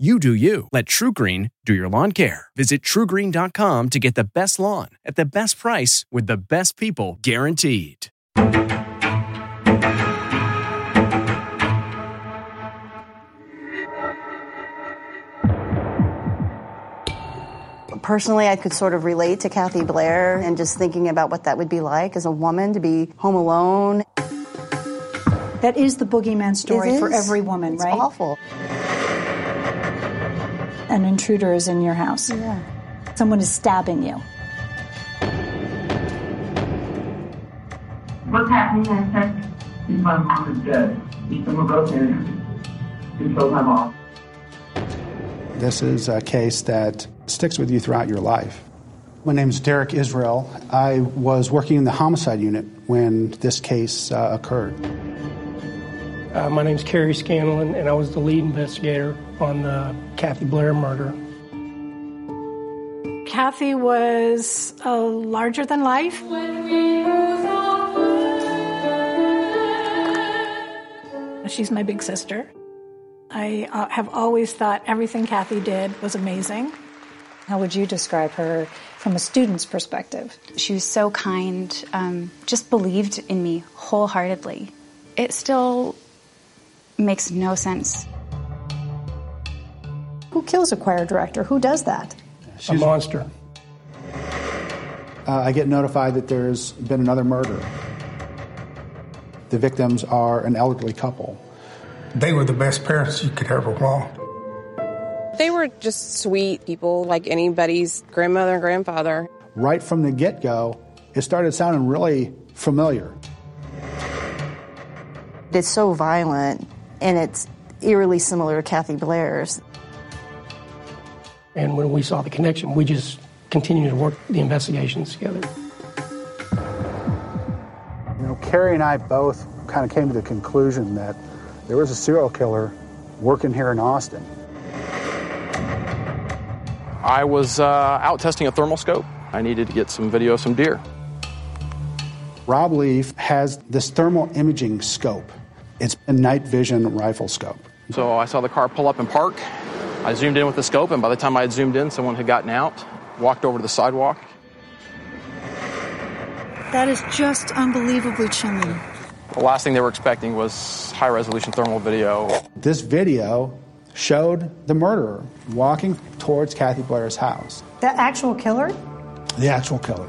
You do you. Let TruGreen do your lawn care. Visit trugreen.com to get the best lawn at the best price with the best people guaranteed. Personally, I could sort of relate to Kathy Blair and just thinking about what that would be like as a woman to be home alone. That is the boogeyman story for every woman, It's right? awful. An intruder is in your house. Yeah. Someone is stabbing you. What's happening in Texas? My mom is dead. Someone broke in and killed my mom. This is a case that sticks with you throughout your life. My name is Derek Israel. I was working in the homicide unit when this case uh, occurred. Uh, my is Kerry Scanlon, and I was the lead investigator on the Kathy Blair murder. Kathy was a larger than life. She's my big sister. I uh, have always thought everything Kathy did was amazing. How would you describe her from a student's perspective? She was so kind, um, just believed in me wholeheartedly. It still makes no sense. Who kills a choir director? Who does that? a monster. Uh, I get notified that there's been another murder. The victims are an elderly couple. They were the best parents you could ever want. They were just sweet people, like anybody's grandmother and grandfather. Right from the get go, it started sounding really familiar. It's so violent and it's eerily similar to Kathy Blair's. And when we saw the connection, we just continued to work the investigations together. You know, Kerry and I both kind of came to the conclusion that there was a serial killer working here in Austin. I was uh, out testing a thermal scope. I needed to get some video of some deer. Rob Leaf has this thermal imaging scope. It's a night vision rifle scope. So I saw the car pull up and park. I zoomed in with the scope, and by the time I had zoomed in, someone had gotten out, walked over to the sidewalk. That is just unbelievably chilling. The last thing they were expecting was high resolution thermal video. This video showed the murderer walking towards Kathy Blair's house, The actual killer? the actual killer.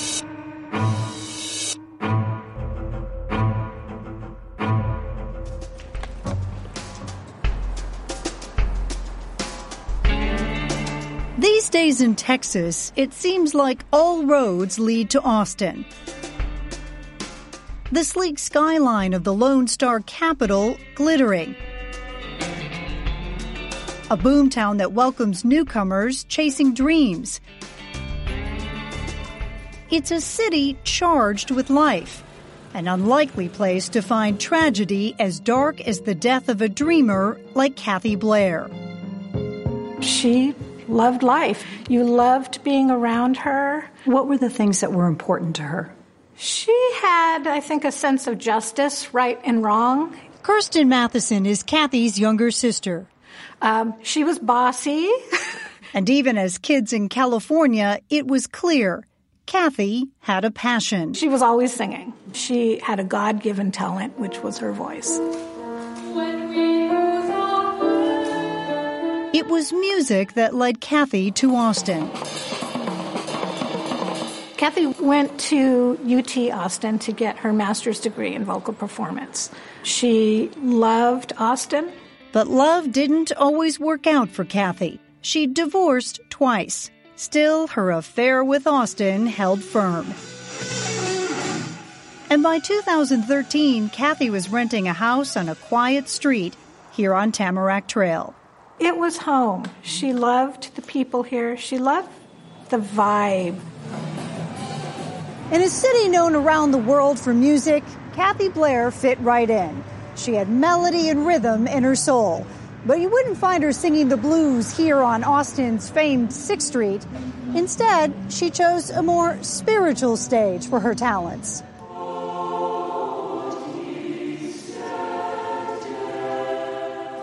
Days in Texas, it seems like all roads lead to Austin. The sleek skyline of the Lone Star capital glittering. A boomtown that welcomes newcomers chasing dreams. It's a city charged with life, an unlikely place to find tragedy as dark as the death of a dreamer like Kathy Blair. She loved life. You loved being around her. What were the things that were important to her? She had, I think, a sense of justice, right and wrong. Kirsten Matheson is Kathy's younger sister. Um, she was bossy. and even as kids in California, it was clear Kathy had a passion. She was always singing. She had a God given talent, which was her voice. It was music that led Kathy to Austin. Kathy went to UT Austin to get her master's degree in vocal performance. She loved Austin. But love didn't always work out for Kathy. She divorced twice. Still, her affair with Austin held firm. And by 2013, Kathy was renting a house on a quiet street here on Tamarack Trail. It was home. She loved the people here. She loved the vibe. In a city known around the world for music, Kathy Blair fit right in. She had melody and rhythm in her soul. But you wouldn't find her singing the blues here on Austin's famed 6th Street. Instead, she chose a more spiritual stage for her talents.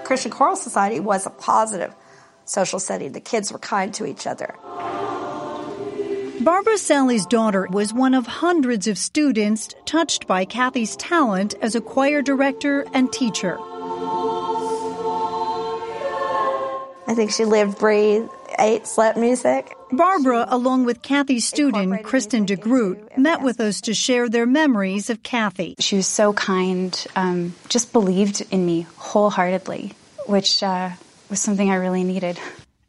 Christian Choral Society was a positive social setting. The kids were kind to each other. Barbara Sally's daughter was one of hundreds of students touched by Kathy's talent as a choir director and teacher. I think she lived, breathed, ate, slept music. Barbara, along with Kathy's student, Kristen DeGroot, met with us to share their memories of Kathy. She was so kind, um, just believed in me wholeheartedly, which uh, was something I really needed.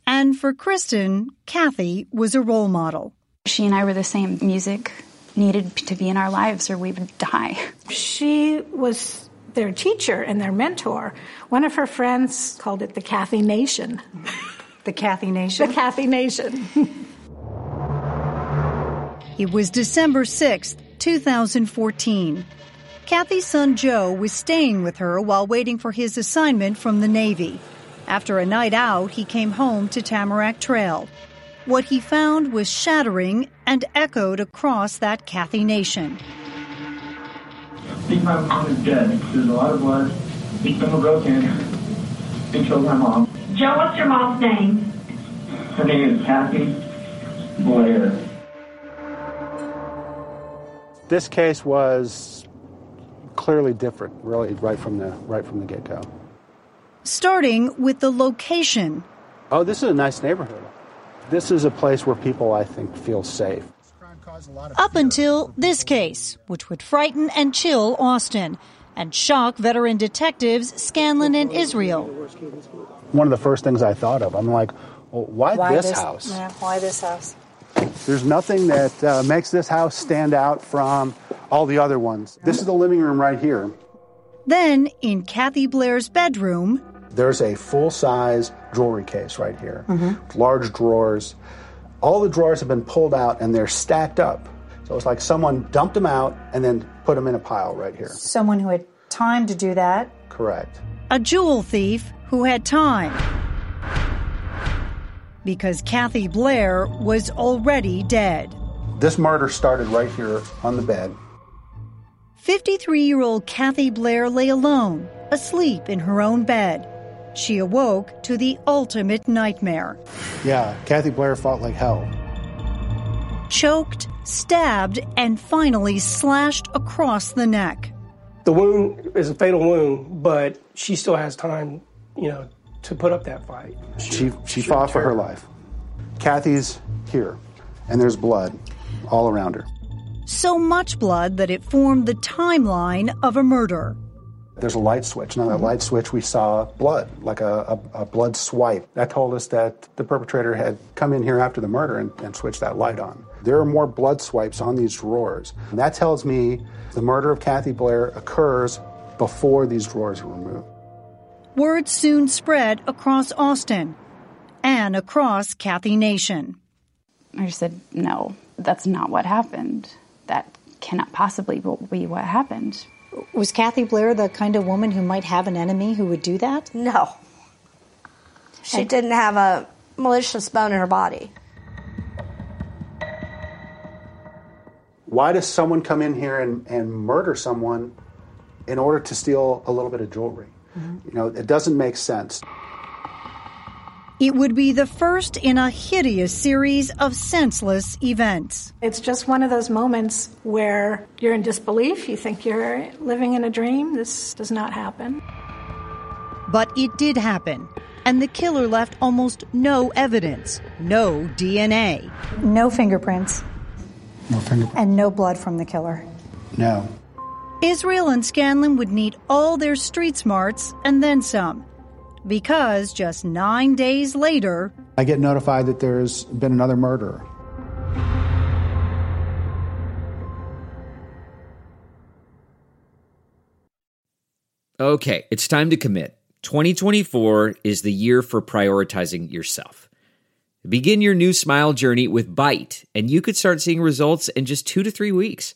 And for Kristen, Kathy was a role model. She and I were the same. Music needed to be in our lives or we would die. She was their teacher and their mentor. One of her friends called it the Kathy Nation. The Kathy Nation? The Kathy Nation. it was December 6th, 2014. Kathy's son Joe was staying with her while waiting for his assignment from the Navy. After a night out, he came home to Tamarack Trail. What he found was shattering and echoed across that Kathy nation. I think my mom is dead. There's a lot of blood. I think someone broke in and killed my mom. Joe, what's your mom's name? Her name is Kathy Blair. This case was clearly different, really, right from the right from the get go. Starting with the location. Oh, this is a nice neighborhood. This is a place where people, I think, feel safe. Up until this case, which would frighten and chill Austin and shock veteran detectives Scanlon and Israel. One of the first things I thought of, I'm like, well, why, Why this, house? Yeah, why this house? There's nothing that uh, makes this house stand out from all the other ones. This is the living room right here. Then, in Kathy Blair's bedroom, There's a full size jewelry case right here, Mhm. large drawers. All the drawers have been pulled out and they're stacked up. So it's like someone dumped them out and then put them in a pile right here. Someone who had time to do that. Correct. a jewel thief who had time. Because Kathy Blair was already dead. This murder started right here on the bed. 53 year old Kathy Blair lay alone, asleep in her own bed. She awoke to the ultimate nightmare. Yeah, Kathy Blair fought like hell. Choked, stabbed, and finally slashed across the neck. The wound is a fatal wound, but she still has time, you know, to put up that fight. She she fought for her life. Kathy's here, and there's blood all around her. So much blood that it formed the timeline of a murder. There's a light switch. Now, that mm-hmm. light switch, we saw blood, like a, a, a blood swipe. That told us that the perpetrator had come in here after the murder and, and switched that light on. There are more blood swipes on these drawers. And that tells me the murder of Kathy Blair occurs before these drawers were removed. Word soon spread across Austin and across Kathy Nation. I just said, no, that's not what happened. That cannot possibly be what happened. Was Kathy Blair the kind of woman who might have an enemy who would do that? No. She didn't have a malicious bone in her body. Why does someone come in here and, and murder someone in order to steal a little bit of jewelry? You know, it doesn't make sense. It would be the first in a hideous series of senseless events. It's just one of those moments where you're in disbelief. You think you're living in a dream. This does not happen. But it did happen, and the killer left almost no evidence, no DNA. No fingerprints No fingerprints. and no blood from the killer. No. Israel and Scanlon would need all their street smarts and then some. Because just nine days later, I get notified that there's been another murder. Okay, it's time to commit. 2024 is the year for prioritizing yourself. Begin your new smile journey with Byte, and you could start seeing results in just two to three weeks.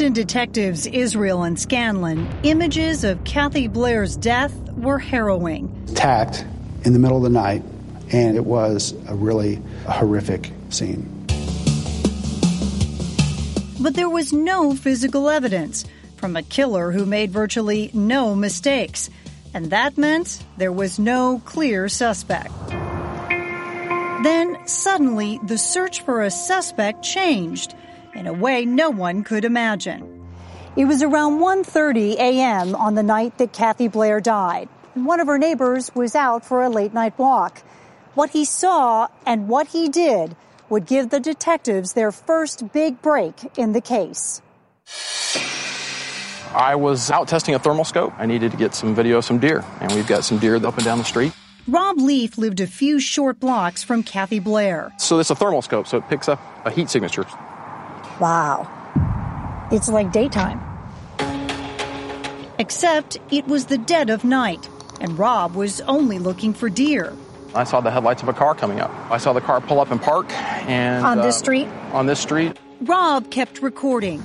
For detectives Israel and Scanlon, images of Kathy Blair's death were harrowing. Attacked in the middle of the night, and it was a really horrific scene. But there was no physical evidence. from a killer who made virtually no mistakes. And that meant there was no clear suspect. Then suddenly the search for a suspect changed in a way no one could imagine. It was around 1:30 a.m. on the night that Kathy Blair died. One of her neighbors was out for a late night walk. What he saw and what he did would give the detectives their first big break in the case. I was out testing a thermal scope. I needed to get some video of some deer, and we've got some deer up and down the street. Rob Leaf lived a few short blocks from Kathy Blair. So it's a thermal scope, so it picks up a heat signature. Wow. It's like daytime. Except it was the dead of night, and Rob was only looking for deer. I saw the headlights of a car coming up. I saw the car pull up and park, and On this uh, street? On this street, Rob kept recording.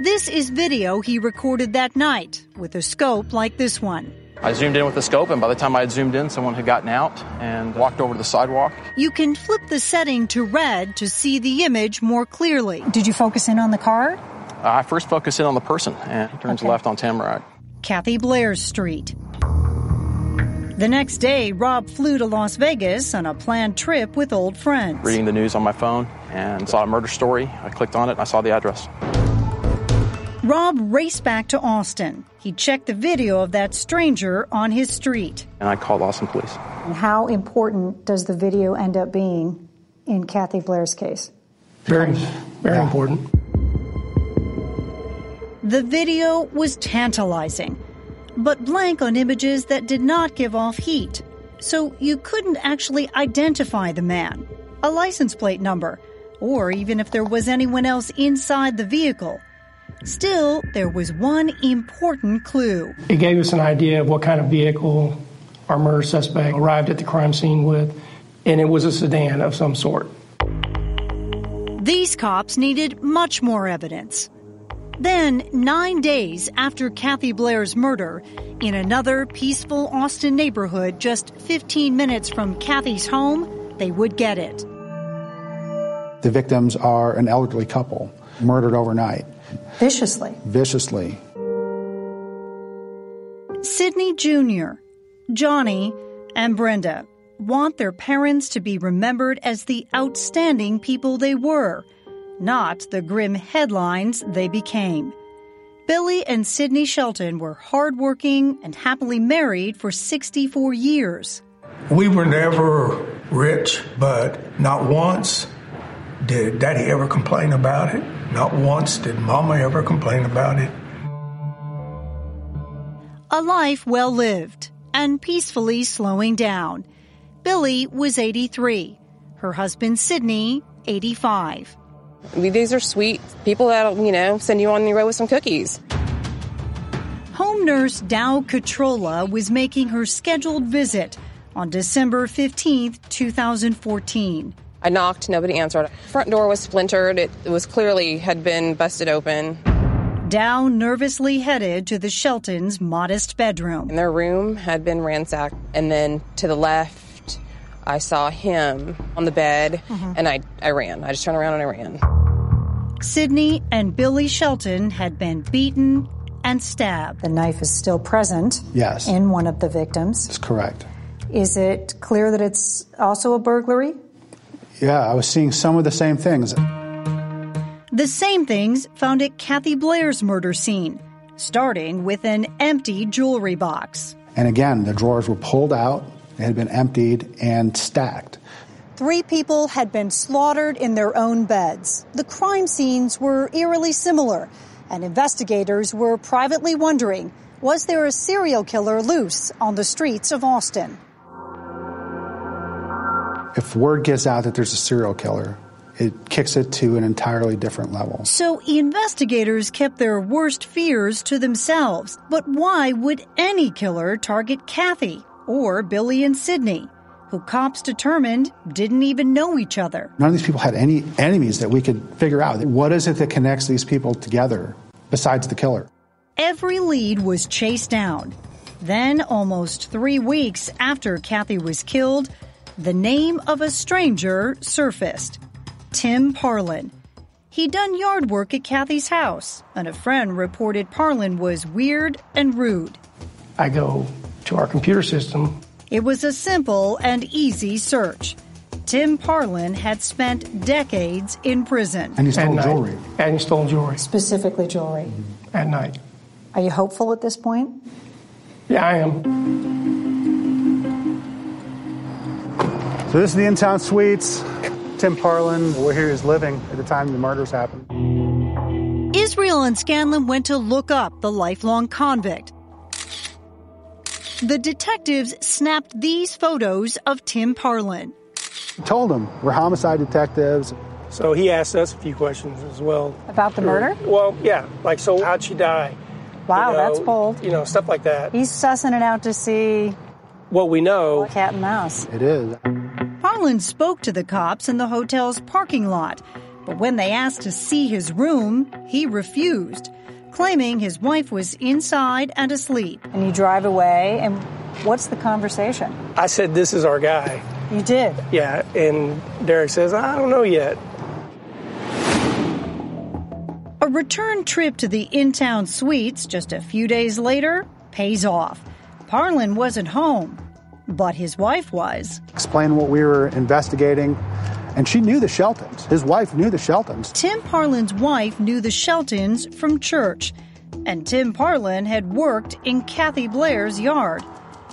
This is video he recorded that night with a scope like this one. I zoomed in with the scope, and by the time I had zoomed in, someone had gotten out and walked over to the sidewalk. You can flip the setting to red to see the image more clearly. Did you focus in on the car? I first focused in on the person, and turns Okay. left on Tamarack. Kathy Blair's street. The next day, Rob flew to Las Vegas on a planned trip with old friends. Reading the news on my phone and saw a murder story. I clicked on it, and I saw the address. Rob raced back to Austin. He checked the video of that stranger on his street. And I called Austin Police. How important does the video end up being in Kathy Blair's case? Very, very important. The video was tantalizing, but blank on images that did not give off heat. So you couldn't actually identify the man, a license plate number, or even if there was anyone else inside the vehicle. Still, there was one important clue. It gave us an idea of what kind of vehicle our murder suspect arrived at the crime scene with, and it was a sedan of some sort. These cops needed much more evidence. Then, nine days after Kathy Blair's murder, in another peaceful Austin neighborhood just 15 minutes from Kathy's home, they would get it. The victims are an elderly couple murdered overnight, Viciously. viciously. Sidney Jr., Johnny, and Brenda want their parents to be remembered as the outstanding people they were, not the grim headlines they became. Billy and Sidney Shelton were hardworking and happily married for 64 years. We were never rich, but not once did Daddy ever complain about it. Not once did Mama ever complain about it. A life well lived and peacefully slowing down. Billy was 83, her husband Sidney, 85. These are sweet people that'll, you know, send you on your way with some cookies. Home nurse Dow Catrola was making her scheduled visit on December 15th, 2014. I knocked, nobody answered. Front door was splintered. It, it was clearly had been busted open. Dow nervously headed to the Sheltons' modest bedroom. And their room had been ransacked. And then to the left, I saw him on the bed, mm-hmm. and I, I ran. I just turned around and I ran. Sidney and Billy Shelton had been beaten and stabbed. The knife is still present Yes. in one of the victims. That's correct. Is it clear that it's also a burglary? Yeah, I was seeing some of the same things. The same things found at Kathy Blair's murder scene, starting with an empty jewelry box. And again, the drawers were pulled out, they had been emptied and stacked. Three people had been slaughtered in their own beds. The crime scenes were eerily similar, and investigators were privately wondering was there a serial killer loose on the streets of Austin? If word gets out that there's a serial killer, it kicks it to an entirely different level. So investigators kept their worst fears to themselves. But why would any killer target Kathy or Billy and Sidney? who cops determined didn't even know each other? None of these people had any enemies that we could figure out. What is it that connects these people together besides the killer? Every lead was chased down. Then, almost three weeks after Kathy was killed, the name of a stranger surfaced Tim Parlin. He'd done yard work at Kathy's house, and a friend reported Parlin was weird and rude. I go to our computer system. It was a simple and easy search. Tim Parlin had spent decades in prison. And he stole jewelry. And he stole jewelry Specifically jewelry. at night. Are you hopeful at this point? Yeah, I am. So this is the in-town suites. Tim Parlin, where he was living at the time the murders happened. Israel and Scanlon went to look up the lifelong convict. The detectives snapped these photos of Tim Parlin. I told him we're homicide detectives. So he asked us a few questions as well. About the murder? Well, yeah. Like, so how'd she die? Wow, You know, that's bold. You know, stuff like that. He's sussing it out to see What we know. cat and mouse. It is. Parlin spoke to the cops in the hotel's parking lot, but when they asked to see his room, he refused, claiming his wife was inside and asleep. And you drive away, and what's the conversation? I said, this is our guy. You did. Yeah. And Derek says, I don't know yet. A return trip to the in town suites just a few days later pays off. Parlin wasn't home, but his wife was. Explain what we were investigating. And she knew the Sheltons. His wife knew the Sheltons. Tim Parlin's wife knew the Sheltons from church, and Tim Parlin had worked in Kathy Blair's yard.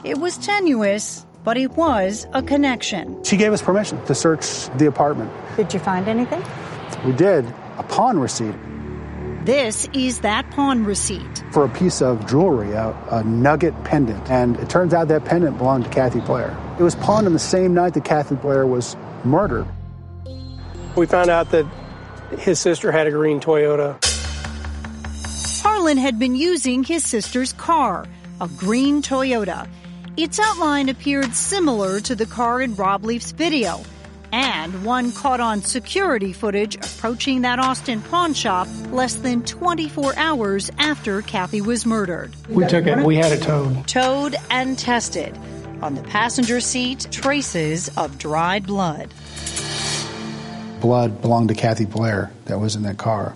It was tenuous, but it was a connection. She gave us permission to search the apartment. Did you find anything? We did upon pawn receipt This is that pawn receipt. for a piece of jewelry, a, a nugget pendant. And it turns out that pendant belonged to Kathy Blair. It was pawned on the same night that Kathy Blair was murdered. We found out that his sister had a green Toyota. Parlin had been using his sister's car, a green Toyota. Its outline appeared similar to the car in Rob Leaf's video, and one caught on security footage approaching that Austin pawn shop less than 24 hours after Kathy was murdered. We took it. We had it towed. Towed and tested. On the passenger seat, traces of dried blood. Blood belonged to Kathy Blair that was in that car.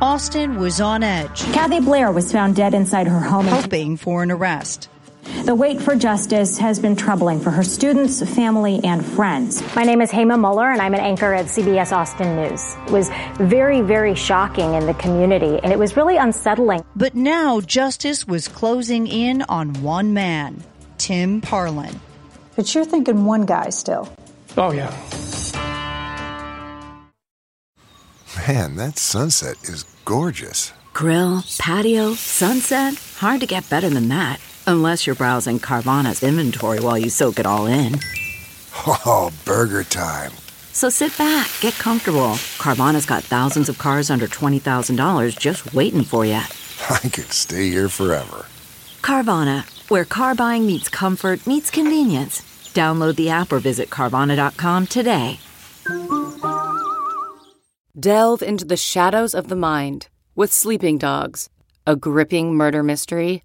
Austin was on edge, Kathy Blair was found dead inside her home. hoping for an arrest. The wait for justice has been troubling for her students, family, and friends. My name is Hema Mullur, and I'm an anchor at CBS Austin News. It was very, very shocking in the community, and it was really unsettling. But now justice was closing in on one man, Tim Parlin. But you're thinking one guy still. Oh, yeah. Man, that sunset is gorgeous. Grill, patio, sunset. Hard to get better than that. Unless you're browsing Carvana's inventory while you soak it all in. Oh, burger time. So sit back, get comfortable. Carvana's got thousands of cars under $20,000 just waiting for you. I could stay here forever. Carvana, where car buying meets comfort, meets convenience. Download the app or visit Carvana.com today. Delve into the shadows of the mind with Sleeping Dogs, a gripping murder mystery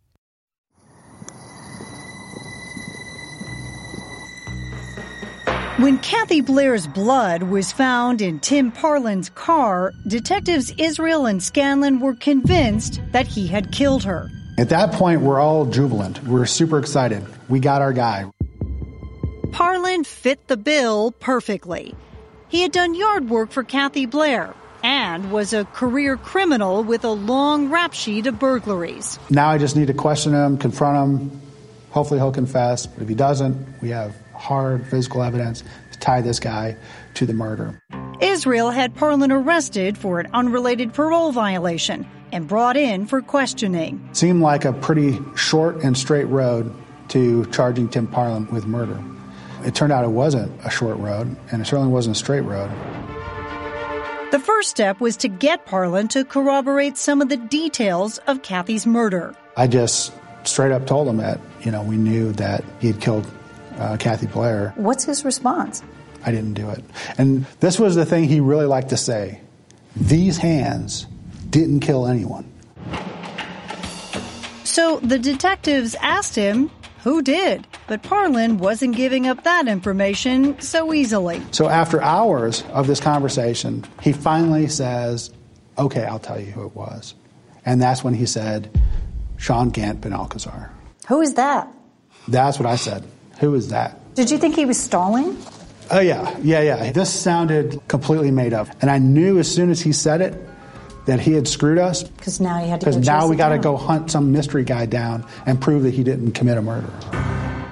When Kathy Blair's blood was found in Tim Parlin's car, detectives Israel and Scanlon were convinced that he had killed her. At that point, we're all jubilant. We're super excited. We got our guy. Parlin fit the bill perfectly. He had done yard work for Kathy Blair and was a career criminal with a long rap sheet of burglaries. Now I just need to question him, confront him. Hopefully, he'll confess. But if he doesn't, we have hard physical evidence to tie this guy to the murder. Israel had Parlin arrested for an unrelated parole violation and brought in for questioning. Seemed like a pretty short and straight road to charging Tim Parlin with murder. It turned out it wasn't a short road, and it certainly wasn't a straight road. The first step was to get Parlin to corroborate some of the details of Kathy's murder. I just straight up told him that, you know, we knew that he had killed uh, Kathy Blair. What's his response? I didn't do it. And this was the thing he really liked to say these hands didn't kill anyone. So the detectives asked him who did, but Parlin wasn't giving up that information so easily. So after hours of this conversation, he finally says, Okay, I'll tell you who it was. And that's when he said, Sean Gant Ben Alcazar. Who is that? That's what I said. Who is that? Did you think he was stalling? Oh, yeah, yeah, yeah. This sounded completely made up. And I knew as soon as he said it that he had screwed us. Because now you had to Because now we got to go hunt some mystery guy down and prove that he didn't commit a murder.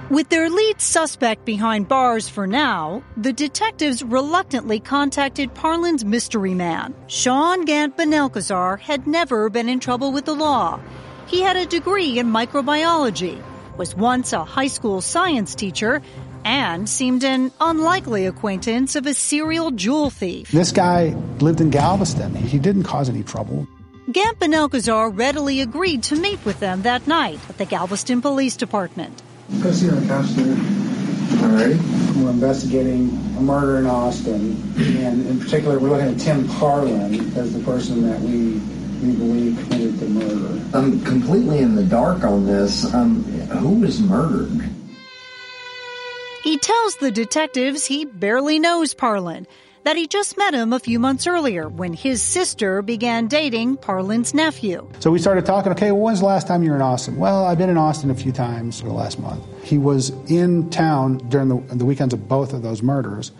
With their lead suspect behind bars for now, the detectives reluctantly contacted Parlin's mystery man. Sean Gant Benelkazar had never been in trouble with the law. He had a degree in microbiology, was once a high school science teacher, and seemed an unlikely acquaintance of a serial jewel thief. This guy lived in Galveston. He didn't cause any trouble. Gant Benelkazar readily agreed to meet with them that night at the Galveston Police Department. Go see our counselor. Alrighty. We're investigating a murder in Austin, and in particular, we're looking at Tim Parlin as the person that we we believe committed the murder. I'm completely in the dark on this. Um, who was murdered? He tells the detectives he barely knows Parlin, that he just met him a few months earlier when his sister began dating Parlin's nephew. So we started talking. Okay, well, when's the last time you were in Austin? Well, I've been in Austin a few times the last month. He was in town during the, the weekends of both of those murders,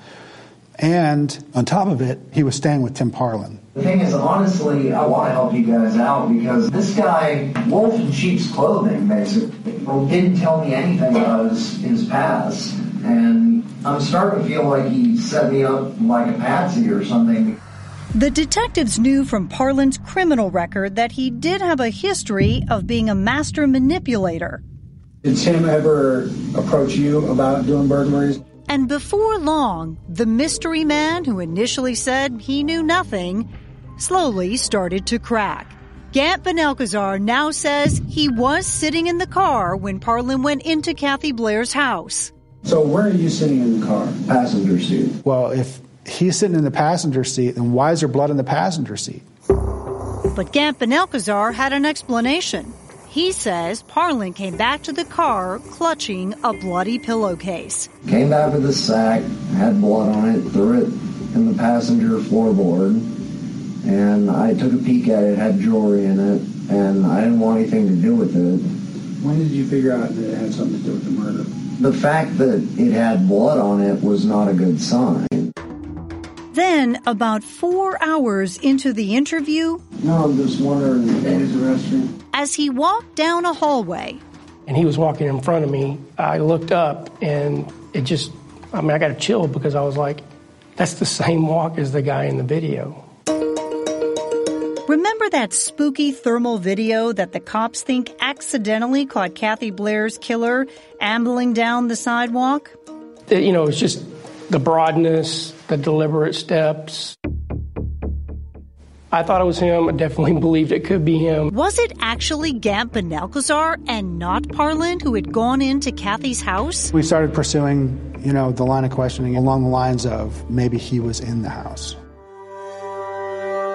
and on top of it, he was staying with Tim Parlin. The thing is, honestly, I want to help you guys out because this guy, wolf in sheep's clothing, basically, didn't tell me anything about his, his past. And I'm starting to feel like he set me up like a patsy or something. The detectives knew from Parlin's criminal record that he did have a history of being a master manipulator. Did Tim ever approach you about doing burglaries? And before long, the mystery man who initially said he knew nothing slowly started to crack. Gant Benelkazar now says he was sitting in the car when Parlin went into Kathy Blair's house. So where are you sitting in the car? Passenger seat. Well, if he's sitting in the passenger seat, then why is there blood in the passenger seat? But Gant Benelkazar had an explanation. He says Parlin came back to the car clutching a bloody pillowcase. Came back with a sack, had blood on it, threw it in the passenger floorboard, and I took a peek at it, had jewelry in it, and I didn't want anything to do with it. When did you figure out that it had something to do with the murder? The fact that it had blood on it was not a good sign. Then, about four hours into the interview, No, I'm just wondering, use the restroom? as he walked down a hallway, and he was walking in front of me, I looked up and it just, I mean, I got a chill because I was like, that's the same walk as the guy in the video. Remember that spooky thermal video that the cops think accidentally caught Kathy Blair's killer ambling down the sidewalk? It- you know, it's just the broadness, the deliberate steps. I thought it was him. I definitely believed it could be him. Was it actually Gant Benelkazar and not Parlin who had gone into Kathy's house? We started pursuing, you know, the line of questioning along the lines of maybe he was in the house.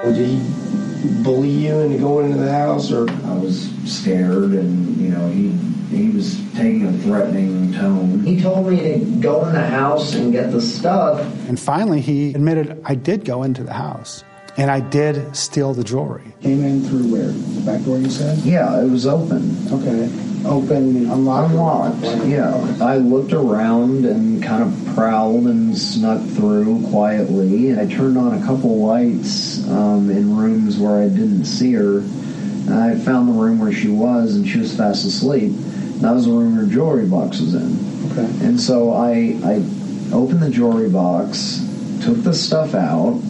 Did he bully you into going into the house, or I was scared, and you know he he was taking a threatening tone. He told me to go in the house and get the stuff. And finally, he admitted, I did go into the house and I did steal the jewelry. Came in through where? The back door, you said? Yeah, it was open. Okay. Open, unlocked? Unlocked. Yeah. I looked around and kind of prowled and snuck through quietly. And I turned on a couple lights um, in rooms where I didn't see her. I found the room where she was, and she was fast asleep. That was the room her jewelry box was in. Okay. And so I, I opened the jewelry box, took the stuff out,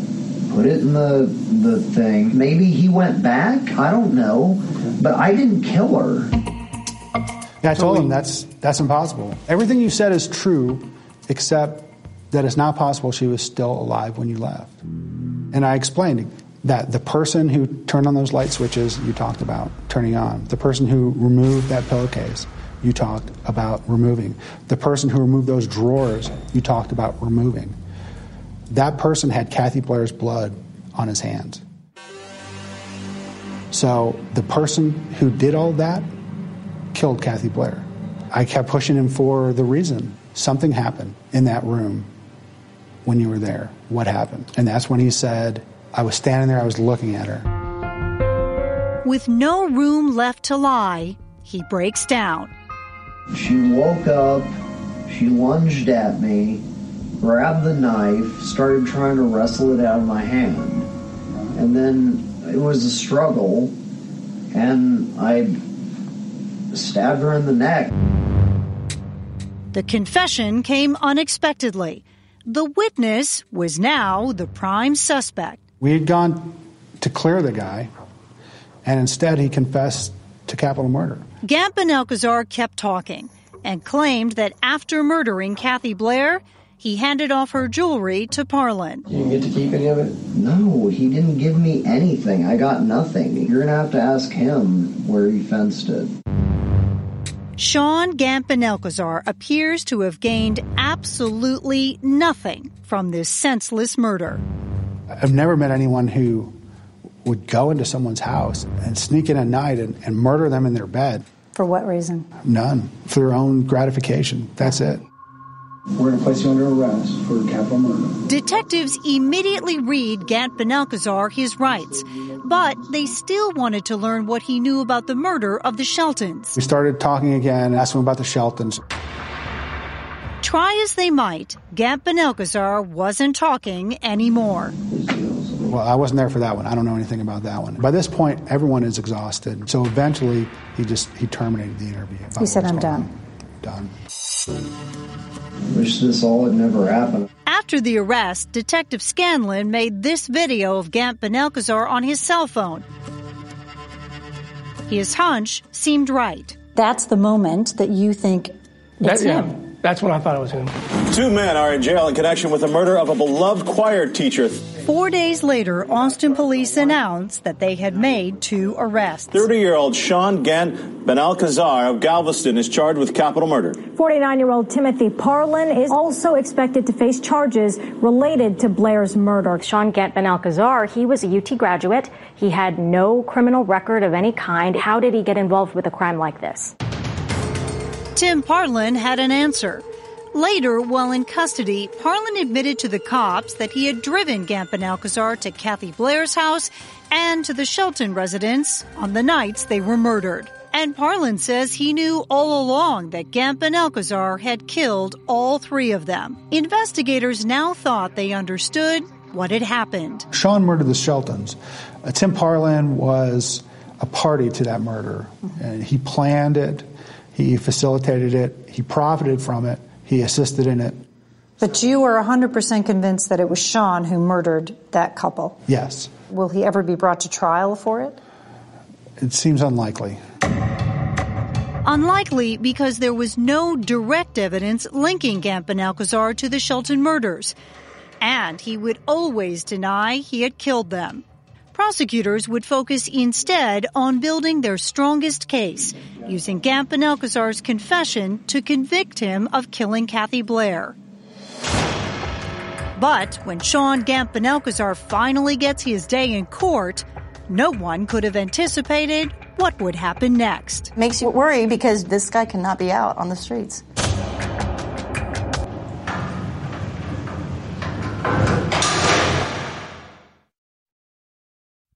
put it in the the thing. Maybe he went back. I don't know, but I didn't kill her. Yeah, I told him that's that's impossible. Everything you said is true, except that it's not possible she was still alive when you left. And I explained that the person who turned on those light switches you talked about turning on, the person who removed that pillowcase you talked about removing, the person who removed those drawers you talked about removing, that person had Kathy Blair's blood on his hands. So the person who did all that killed Kathy Blair. I kept pushing him for the reason. Something happened in that room when you were there. What happened? And that's when he said, I was standing there, I was looking at her. With no room left to lie, he breaks down. She woke up, she lunged at me, grabbed the knife, started trying to wrestle it out of my hand. And then it was a struggle, and I stabbed her in the neck. The confession came unexpectedly. The witness was now the prime suspect. We had gone to clear the guy, and instead he confessed to capital murder. Gant Benalcazar kept talking and claimed that after murdering Kathy Blair, he handed off her jewelry to Parlin. You didn't get to keep any of it? No, he didn't give me anything. I got nothing. You're going to have to ask him where he fenced it. Sean Gant Benalcazar appears to have gained absolutely nothing from this senseless murder. I've never met anyone who would go into someone's house and sneak in at night and, and murder them in their bed. For what reason? None. For their own gratification. That's it. We're going to place you under arrest for capital murder. Detectives immediately read Gant Benalcazar his rights, but they still wanted to learn what he knew about the murder of the Sheltons. We started talking again, asking him about the Sheltons. Try as they might, Gant Benalcazar wasn't talking anymore. Well, I wasn't there for that one. I don't know anything about that one. By this point, everyone is exhausted. So eventually, he just he terminated the interview. He said, "I'm done." Done. Wish this all had never happened. After the arrest, Detective Scanlon made this video of Gant Benalcazar on his cell phone. His hunch seemed right. That's the moment that you think it's That- yeah, him. That's what I thought it was him. Two men are in jail in connection with the murder of a beloved choir teacher. Four days later, Austin police announced that they had made two arrests. 30 year old Sean Gant Benalcazar of Galveston is charged with capital murder. 49 year old Timothy Parlin is also expected to face charges related to Blair's murder. Sean Gant Benalcazar, he was a UT graduate. He had no criminal record of any kind. How did he get involved with a crime like this? Tim Parlin had an answer. Later, while in custody, Parlin admitted to the cops that he had driven Gant Alcazar to Kathy Blair's house and to the Shelton residence on the nights they were murdered. And Parlin says he knew all along that Gant Alcazar had killed all three of them. Investigators now thought they understood what had happened. Sean murdered the Sheltons. Uh, Tim Parlin was a party to that murder. And he planned it, he facilitated it, he profited from it, he assisted in it. But you are 100% convinced that it was Sean who murdered that couple. Yes, Will he ever be brought to trial for it? it seems unlikely. Unlikely because there was no direct evidence linking Gant Alcazar to the Shelton murders. And he would always deny he had killed them. Prosecutors would focus instead on building their strongest case, using Gant Benalcazar's confession to convict him of killing Kathy Blair. But when Sean Gant Benalcazar finally gets his day in court, no one could have anticipated what would happen next. Makes you worry because this guy cannot be out on the streets.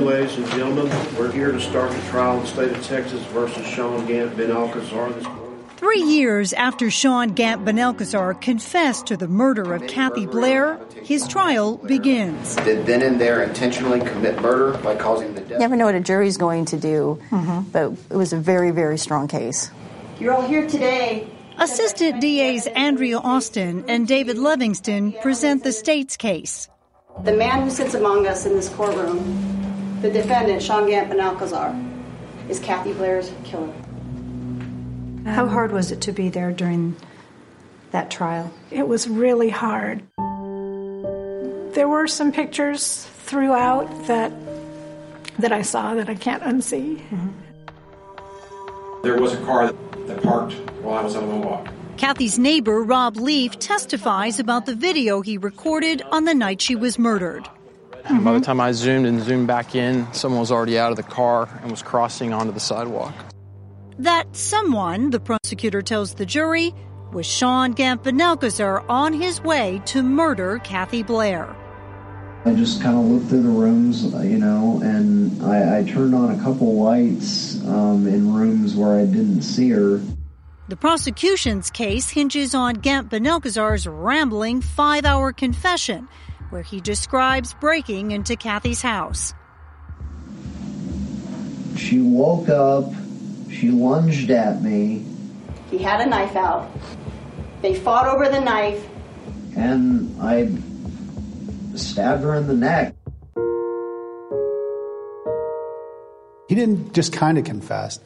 Morning, ladies and gentlemen. We're here to start the trial in the state of Texas versus Sean Gant Benalcazar this morning. Three years after Sean Gant Benalcazar confessed to the murder of Kathy Blair, his trial begins. Did then and there intentionally commit murder by causing the death? You never know what a jury's going to do, mm-hmm. but it was a very, very strong case. You're all here today. Assistant DAs Andrea Austin and David Livingston present the state's case. The man who sits among us in this courtroom, the defendant, Sean Gant Benalcazar, is Kathy Blair's killer. How hard was it to be there during that trial? It was really hard. There were some pictures throughout that that I saw that I can't unsee. Mm-hmm. There was a car that, that parked while I was on the walk. Kathy's neighbor, Rob Leaf, testifies about the video he recorded on the night she was murdered. And by the time I zoomed and zoomed back in, someone was already out of the car and was crossing onto the sidewalk. That someone, the prosecutor tells the jury, was Sean Gant Benalcazar on his way to murder Kathy Blair. I just kind of looked through the rooms, you know, and I, I turned on a couple lights um, in rooms where I didn't see her. The prosecution's case hinges on Gant Benalcazar's rambling five hour confession, where he describes breaking into Kathy's house. She woke up, she lunged at me, He had a knife out. They fought over the knife. and I stabbed her in the neck. He didn't just kind of confess.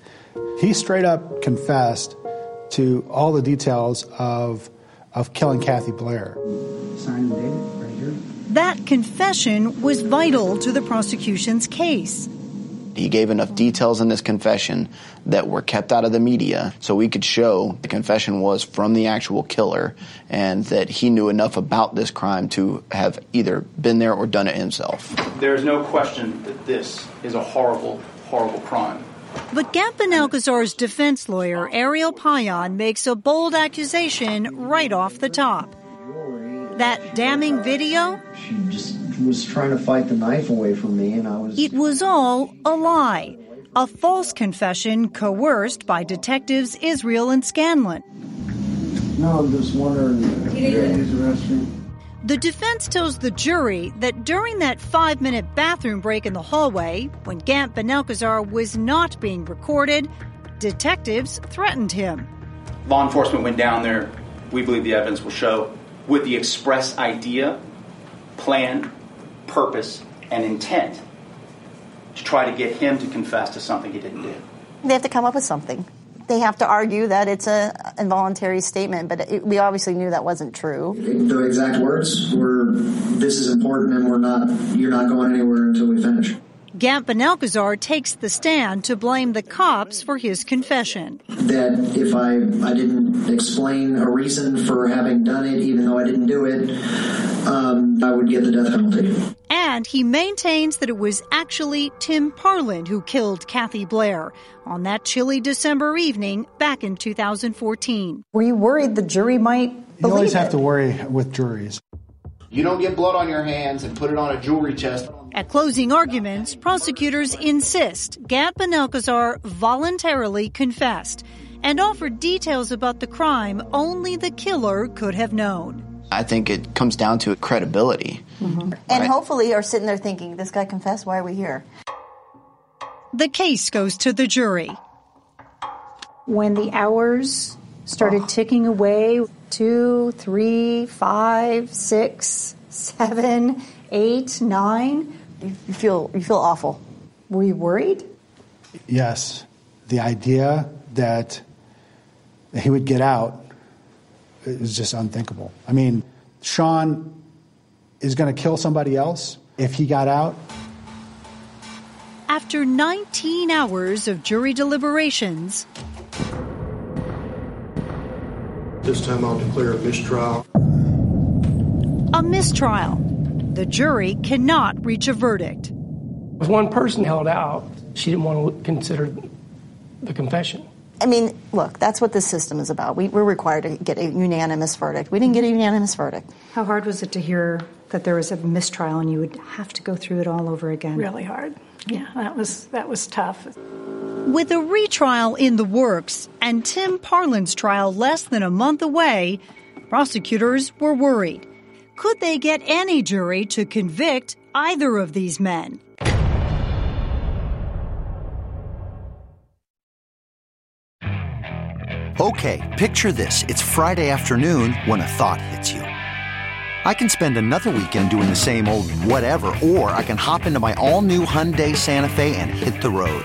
He straight up confessed to all the details of of killing Kathy Blair. Sign the date right here. That confession was vital to the prosecution's case. He gave enough details in this confession that were kept out of the media so we could show the confession was from the actual killer and that he knew enough about this crime to have either been there or done it himself. There is no question that this is a horrible, horrible crime. But Gant Alcazar's defense lawyer, Ariel Payan, makes a bold accusation right off the top. That damning video, She just was trying to fight the knife away from me, and I was. it was all a lie. A false confession coerced by detectives Israel and Scanlon. No, I'm just wondering. Use the restroom. The defense tells the jury that during that five minute bathroom break in the hallway, when Gant Benalcazar was not being recorded, detectives threatened him. Law enforcement went down there, we believe the evidence will show, with the express idea, plan, purpose, and intent to try to get him to confess to something he didn't do. They have to come up with something. They have to argue that it's a involuntary statement, but it, we obviously knew that wasn't true. The exact words were, "This is important, and we're not. You're not going anywhere until we finish." Gant Benalcazar takes the stand to blame the cops for his confession. That if I I didn't explain a reason for having done it, even though I didn't do it, um, I would get the death penalty. And he maintains that it was actually Tim Parlin who killed Kathy Blair on that chilly December evening back in 2014. Were you worried the jury might You always believe have it? to worry with juries. You don't get blood on your hands and put it on a jewelry chest. At closing arguments, prosecutors insist Gant Benalcazar voluntarily confessed and offered details about the crime only the killer could have known. I think it comes down to credibility. Mm-hmm. And Right. hopefully are sitting there thinking, this guy confessed, why are we here? The case goes to the jury. When the hours started ticking away two, three, five, six, seven, eight, nine. You feel you feel awful. Were you worried? Yes, the idea that he would get out is just unthinkable. I mean, Sean is going to kill somebody else if he got out. After 19 hours of jury deliberations, This time I'll declare a mistrial. a mistrial. The jury cannot reach a verdict. If one person held out, she didn't want to consider the confession. I mean, look, that's what this system is about. We, we're required to get a unanimous verdict. We didn't get a unanimous verdict. How hard was it to hear that there was a mistrial and you would have to go through it all over again? Really hard. Yeah, that was that was tough. With a retrial in the works and Tim Parlin's trial less than a month away, prosecutors were worried. Could they get any jury to convict either of these men? Okay, picture this. It's Friday afternoon when a thought hits you. I can spend another weekend doing the same old whatever, or I can hop into my all new Hyundai Santa Fe and hit the road.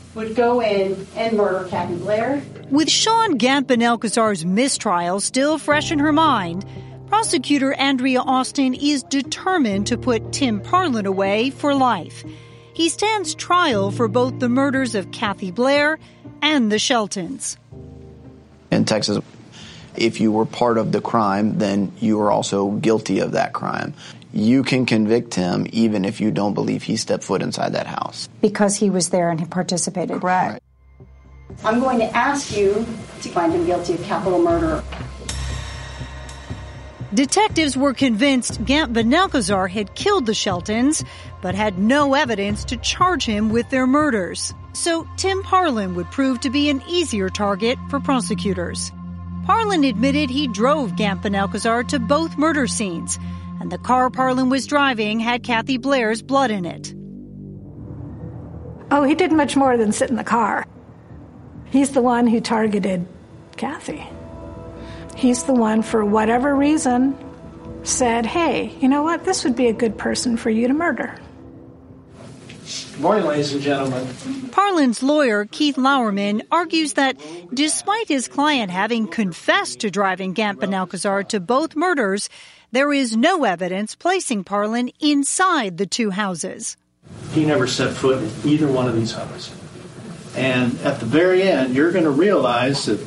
would go in and murder Kathy Blair. With Sean Gant Benalcazar's mistrial still fresh in her mind, prosecutor Andrea Austin is determined to put Tim Parlin away for life. He stands trial for both the murders of Kathy Blair and the Sheltons. in Texas. If you were part of the crime, then you are also guilty of that crime. You can convict him even if you don't believe he stepped foot inside that house. Because he was there and he participated. Correct. I'm going to ask you to find him guilty of capital murder. Detectives were convinced Gant Benalcazar had killed the Sheltons, but had no evidence to charge him with their murders. So Tim Parlin would prove to be an easier target for prosecutors. Parlin admitted he drove Gant Benalcazar to both murder scenes, and the car Parlin was driving had Kathy Blair's blood in it. Oh, he did much more than sit in the car. He's the one who targeted Kathy. He's the one, for whatever reason, said, hey, you know what? This would be a good person for you to murder. Good morning, ladies and gentlemen. Parlin's lawyer, Keith Lauerman, argues that despite his client having confessed to driving Gant Benalcazar to both murders, there is no evidence placing Parlin inside the two houses. He never set foot in either one of these houses. And at the very end, you're going to realize that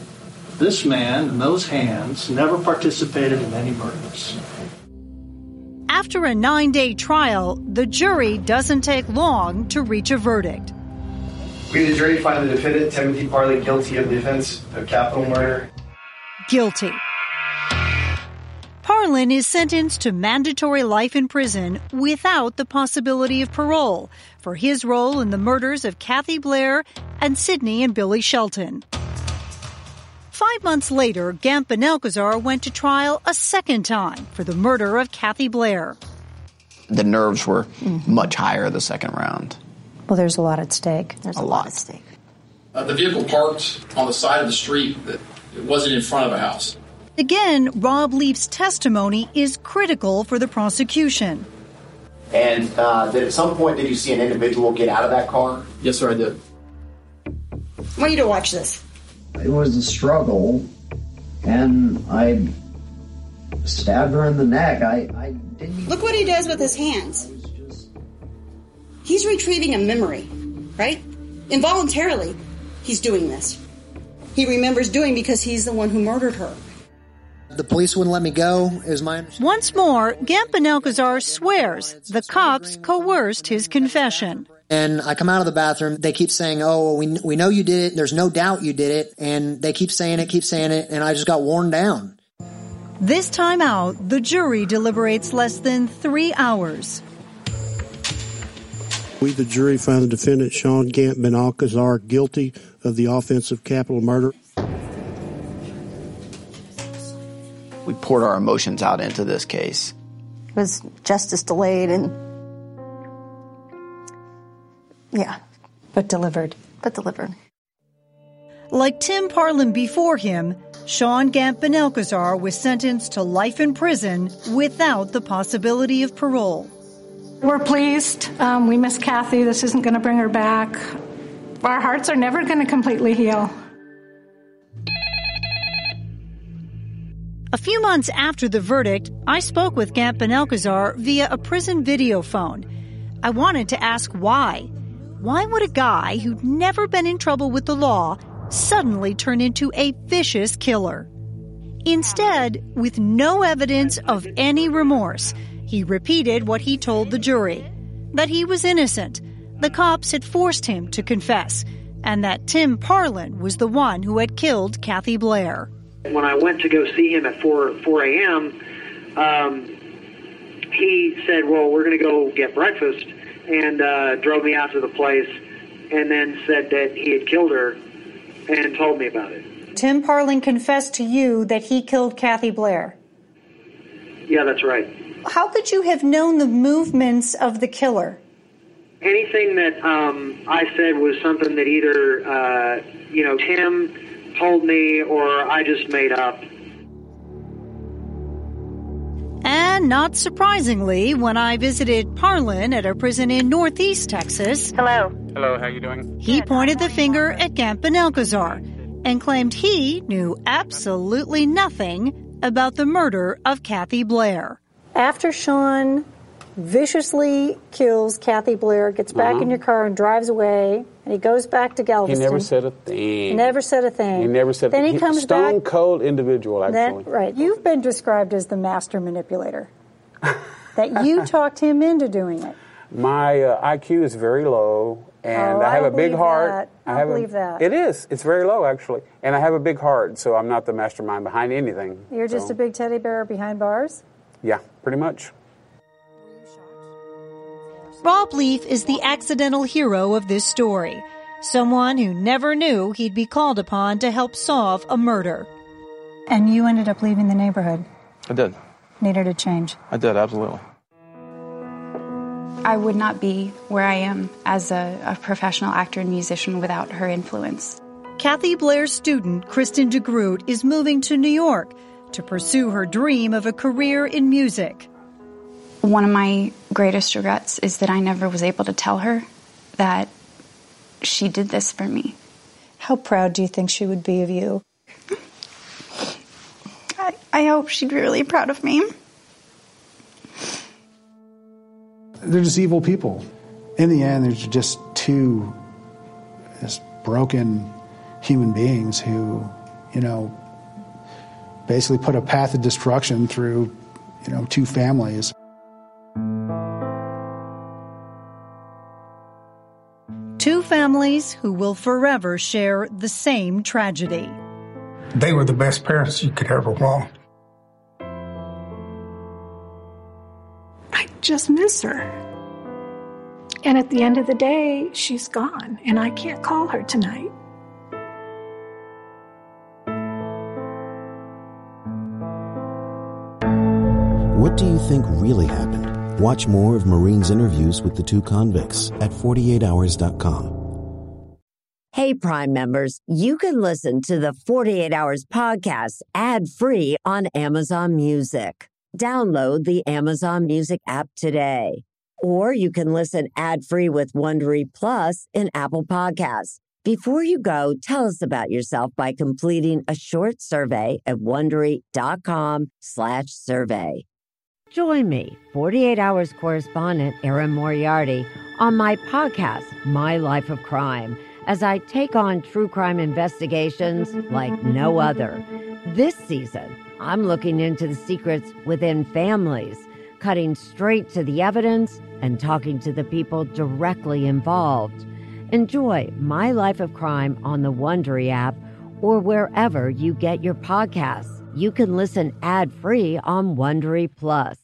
this man and those hands never participated in any murders. After a nine day trial, the jury doesn't take long to reach a verdict. We, the jury, find the defendant, Timothy Parlin, guilty of the offense of capital murder. Guilty. Parlin is sentenced to mandatory life in prison without the possibility of parole for his role in the murders of Kathy Blair and Sidney and Billy Shelton. Five months later, Gant Benalcazar went to trial a second time for the murder of Kathy Blair. The nerves were much higher the second round. Well, there's a lot at stake. There's a, lot at stake. Uh, the vehicle parked on the side of the street that it wasn't in front of a house. Again, Rob Leaf's testimony is critical for the prosecution. And uh, that at some point, did you see an individual get out of that car? Yes, sir, I did. I want you to watch this. It was a struggle, and I stabbed her in the neck. I, I didn't. Look what he does with his hands. He's retrieving a memory, right? Involuntarily, he's doing this. He remembers doing because he's the one who murdered her. The police wouldn't let me go, is my understanding. Once more, Gant Benalcazar swears the cops coerced his confession. And I come out of the bathroom. They keep saying, "Oh, we we know you did it. There's no doubt you did it." And they keep saying it, keep saying it, and I just got worn down. This time out, the jury deliberates less than three hours. We, the jury, find the defendant Sean Gant Benalcazar guilty of the offense of capital murder. We poured our emotions out into this case. It was justice delayed and yeah, but delivered. But delivered. Like Tim Parlin before him, Sean Gant Benalcazar was sentenced to life in prison without the possibility of parole. We're pleased. Um, we miss Kathy. This isn't going to bring her back. Our hearts are never going to completely heal. A few months after the verdict, I spoke with Gant Benalcazar via a prison video phone. I wanted to ask why. Why would a guy who'd never been in trouble with the law suddenly turn into a vicious killer? Instead, with no evidence of any remorse, he repeated what he told the jury that he was innocent. The cops had forced him to confess, and that Tim Parlin was the one who had killed Kathy Blair. When I went to go see him at 4, 4 a.m., um, he said, Well, we're going to go get breakfast, and uh, drove me out to the place, and then said that he had killed her and told me about it. Tim Parlin confessed to you that he killed Kathy Blair. Yeah, that's right. How could you have known the movements of the killer? Anything that um, I said was something that either, uh, you know, Tim told me or I just made up. And not surprisingly, when I visited Parlin at a prison in Northeast Texas, hello, hello, how you doing? He pointed the finger at Gant Benalcazar and claimed he knew absolutely nothing about the murder of Kathy Blair. After Sean viciously kills Kathy Blair, gets back Uh-huh. in your car and drives away, and he goes back to Galveston. He never said a thing. He Never said a thing. He never said. Then he he- comes stone back. cold individual, actually. That, right. You've been described as the master manipulator. that you talked him into doing it. My uh, IQ is very low, and Oh, I have I a big heart. that. I have believe a, that. It is. It's very low, actually, and I have a big heart, so I'm not the mastermind behind anything. You're just a big teddy bear behind bars? yeah, pretty much. Rob Leaf is the accidental hero of this story. Someone who never knew he'd be called upon to help solve a murder. And you ended up leaving the neighborhood. I did. Needed a change. I did, absolutely. I would not be where I am as a, a professional actor and musician without her influence. Kathy Blair's student, Kristen DeGroot, is moving to New York to pursue her dream of a career in music. One of my greatest regrets is that I never was able to tell her that she did this for me. How proud do you think she would be of you? I, I hope she'd be really proud of me. They're just evil people. In the end, they're just two just broken human beings who, you know, basically put a path of destruction through, you know, two families. Two families who will forever share the same tragedy. They were the best parents you could ever want. I just miss her. And at the end of the day, she's gone, and I can't call her tonight. What do you think really happened? Watch more of Maureen's interviews with the two convicts at 48hours.com. Hey, Prime members, you can listen to the 48 Hours podcast ad free on Amazon Music. Download the Amazon Music app today. Or you can listen ad free with Wondery Plus in Apple Podcasts. Before you go, tell us about yourself by completing a short survey at wondery.com slash survey. Join me, 48 Hours correspondent Erin Moriarty, on my podcast, My Life of Crime, as I take on true crime investigations like no other. This season, I'm looking into the secrets within families, cutting straight to the evidence and talking to the people directly involved. Enjoy My Life of Crime on the Wondery app or wherever you get your podcasts. You can listen ad-free on Wondery Plus.